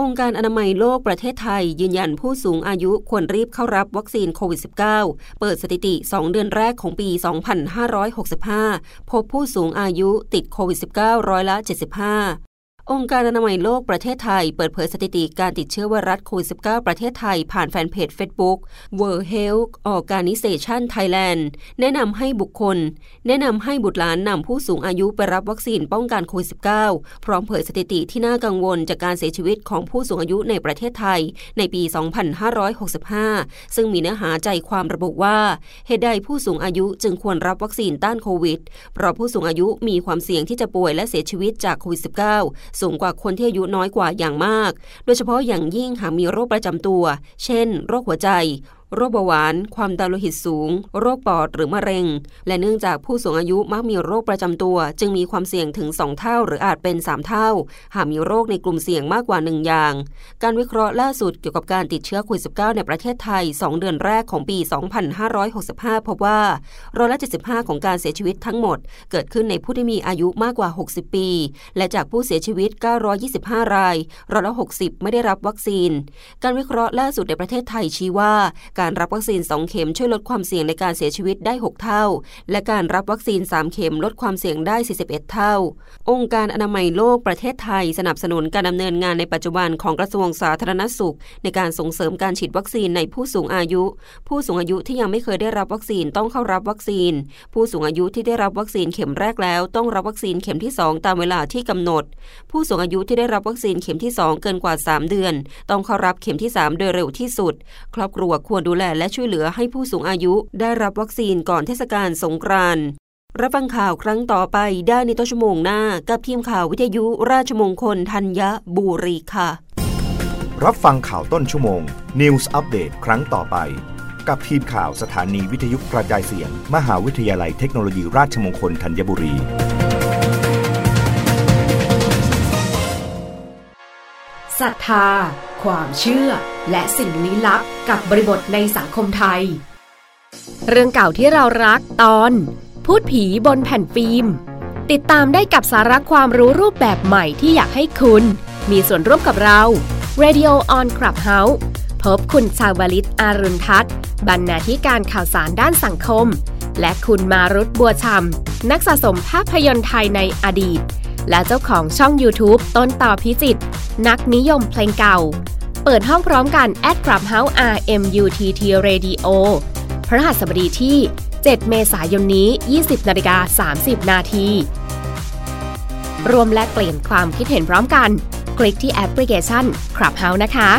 องค์การอนามัยโลกประเทศไทย ยืนยันผู้สูงอายุควรรีบเข้ารับวัคซีนโควิด -19 เปิดสถิติ 2 เดือนแรกของปี 2565 พบผู้สูงอายุติดโควิด -19 ร้อยละ 75 องค์การอนามัยโลกประเทศไทย เปิดเผยสถิติการติดเชื้อไวรัสโควิด -19 ประเทศไทย ผ่านแฟนเพจ Facebook World Health Organization Thailand แนะนำให้บุคคล แนะนำให้บุตรหลานนำผู้สูงอายุไปรับวัคซีนป้องกันโควิด -19 พร้อมเผยสถิติที่น่ากังวลจากการเสียชีวิตของผู้สูงอายุในประเทศไทย ในปี 2565 ซึ่งมีเนื้อหาใจความระบุว่า เหตุใดผู้สูงอายุจึงควรรับวัคซีนต้านโควิด เพราะผู้สูงอายุมีความเสี่ยงที่จะป่วยและเสียชีวิตจากโควิด -19 สูงกว่าคนที่อายุน้อยกว่าอย่างมาก โดยเฉพาะอย่างยิ่งหากมีโรคประจำตัว เช่น โรคหัวใจ โรคเบาหวาน ความดันโลหิตสูง โรคปอดหรือมะเร็ง และเนื่องจากผู้สูงอายุมักมีโรคประจำตัว จึงมีความเสี่ยงถึง 2 เท่า หรืออาจเป็น 3 เท่า หากมีโรคในกลุ่มเสี่ยงมากกว่า 1 อย่าง การวิเคราะห์ล่าสุดเกี่ยวกับการติดเชื้อโควิด -19 ในประเทศไทย 2 เดือนแรกของปี 2565 พบว่าร้อยละ75 ของการเสียชีวิตทั้งหมด เกิดขึ้นในผู้ที่มีอายุมากกว่า 60 ปี และจากผู้เสียชีวิต 925 รายร้อยละ60 ไม่ได้รับวัคซีน การวิเคราะห์ล่าสุดในประเทศไทยชี้ว่าการรับวัคซีน 2 เข็มช่วยลดความเสี่ยงในการเสียชีวิตได้ 6 เท่า และการรับวัคซีน 3 เข็มลดความเสี่ยงได้ 41 เท่า องค์การอนามัยโลกประเทศไทย สนับสนุนการดำเนินงานในปัจจุบันของกระทรวงสาธารณสุข ในการส่งเสริมการฉีดวัคซีนในผู้สูงอายุ ผู้สูงอายุที่ยังไม่เคยได้รับวัคซีนต้องเข้ารับวัคซีน ผู้สูงอายุที่ได้รับวัคซีนเข็มแรกแล้ว ต้องรับวัคซีนเข็มที่ 2 ตามเวลาที่กำหนด ผู้สูงอายุที่ได้รับวัคซีนเข็มที่ 2 เกินกว่า 3 เดือน ต้องเข้ารับเข็มที่ 3 โดยเร็วที่สุด ครอบครัวควรดูแลและช่วยเหลือให้ผู้สูงอายุได้รับวัคซีนก่อนเทศกาลสงกรานต์รับฟังข่าวครั้งต่อไปได้ในต้นชั่วโมงหน้า กับทีมข่าววิทยุราชมงคลธัญบุรีค่ะ รับฟังข่าวต้นชั่วโมง News อัปเดตครั้งต่อไป กับทีมข่าวสถานีวิทยุกระจายเสียง มหาวิทยาลัยเทคโนโลยีราชมงคลธัญบุรี ศรัทธา ความเชื่อ และสิ่งลี้ลับกับบริบทในสังคมไทย เรื่องเก่าที่เรารักตอน พูดผีบนแผ่นฟิล์ม ติดตามได้กับสาระความรู้รูปแบบใหม่ที่อยากให้คุณ มีส่วนร่วมกับเรา Radio on Clubhouse พบคุณชาวลิตอารุณทัศน์ บรรณาธิการข่าวสารด้านสังคม และคุณมารุตบัวชำนักสะสมภาพยนตร์ไทยในอดีต และเจ้าของช่อง YouTube ต้นต่อพิจิตรนักนิยมเพลงเก่า เปิดห้องพร้อมกัน at Clubhouse RMUTT Radio พระหัสบดีที่ 7 เมษายนนี้ 20นาฬิกา30 นาทีรวมและเปลี่ยนความคิดเห็นพร้อมกัน คลิกที่แอปพลิเคชัน Clubhouse นะคะ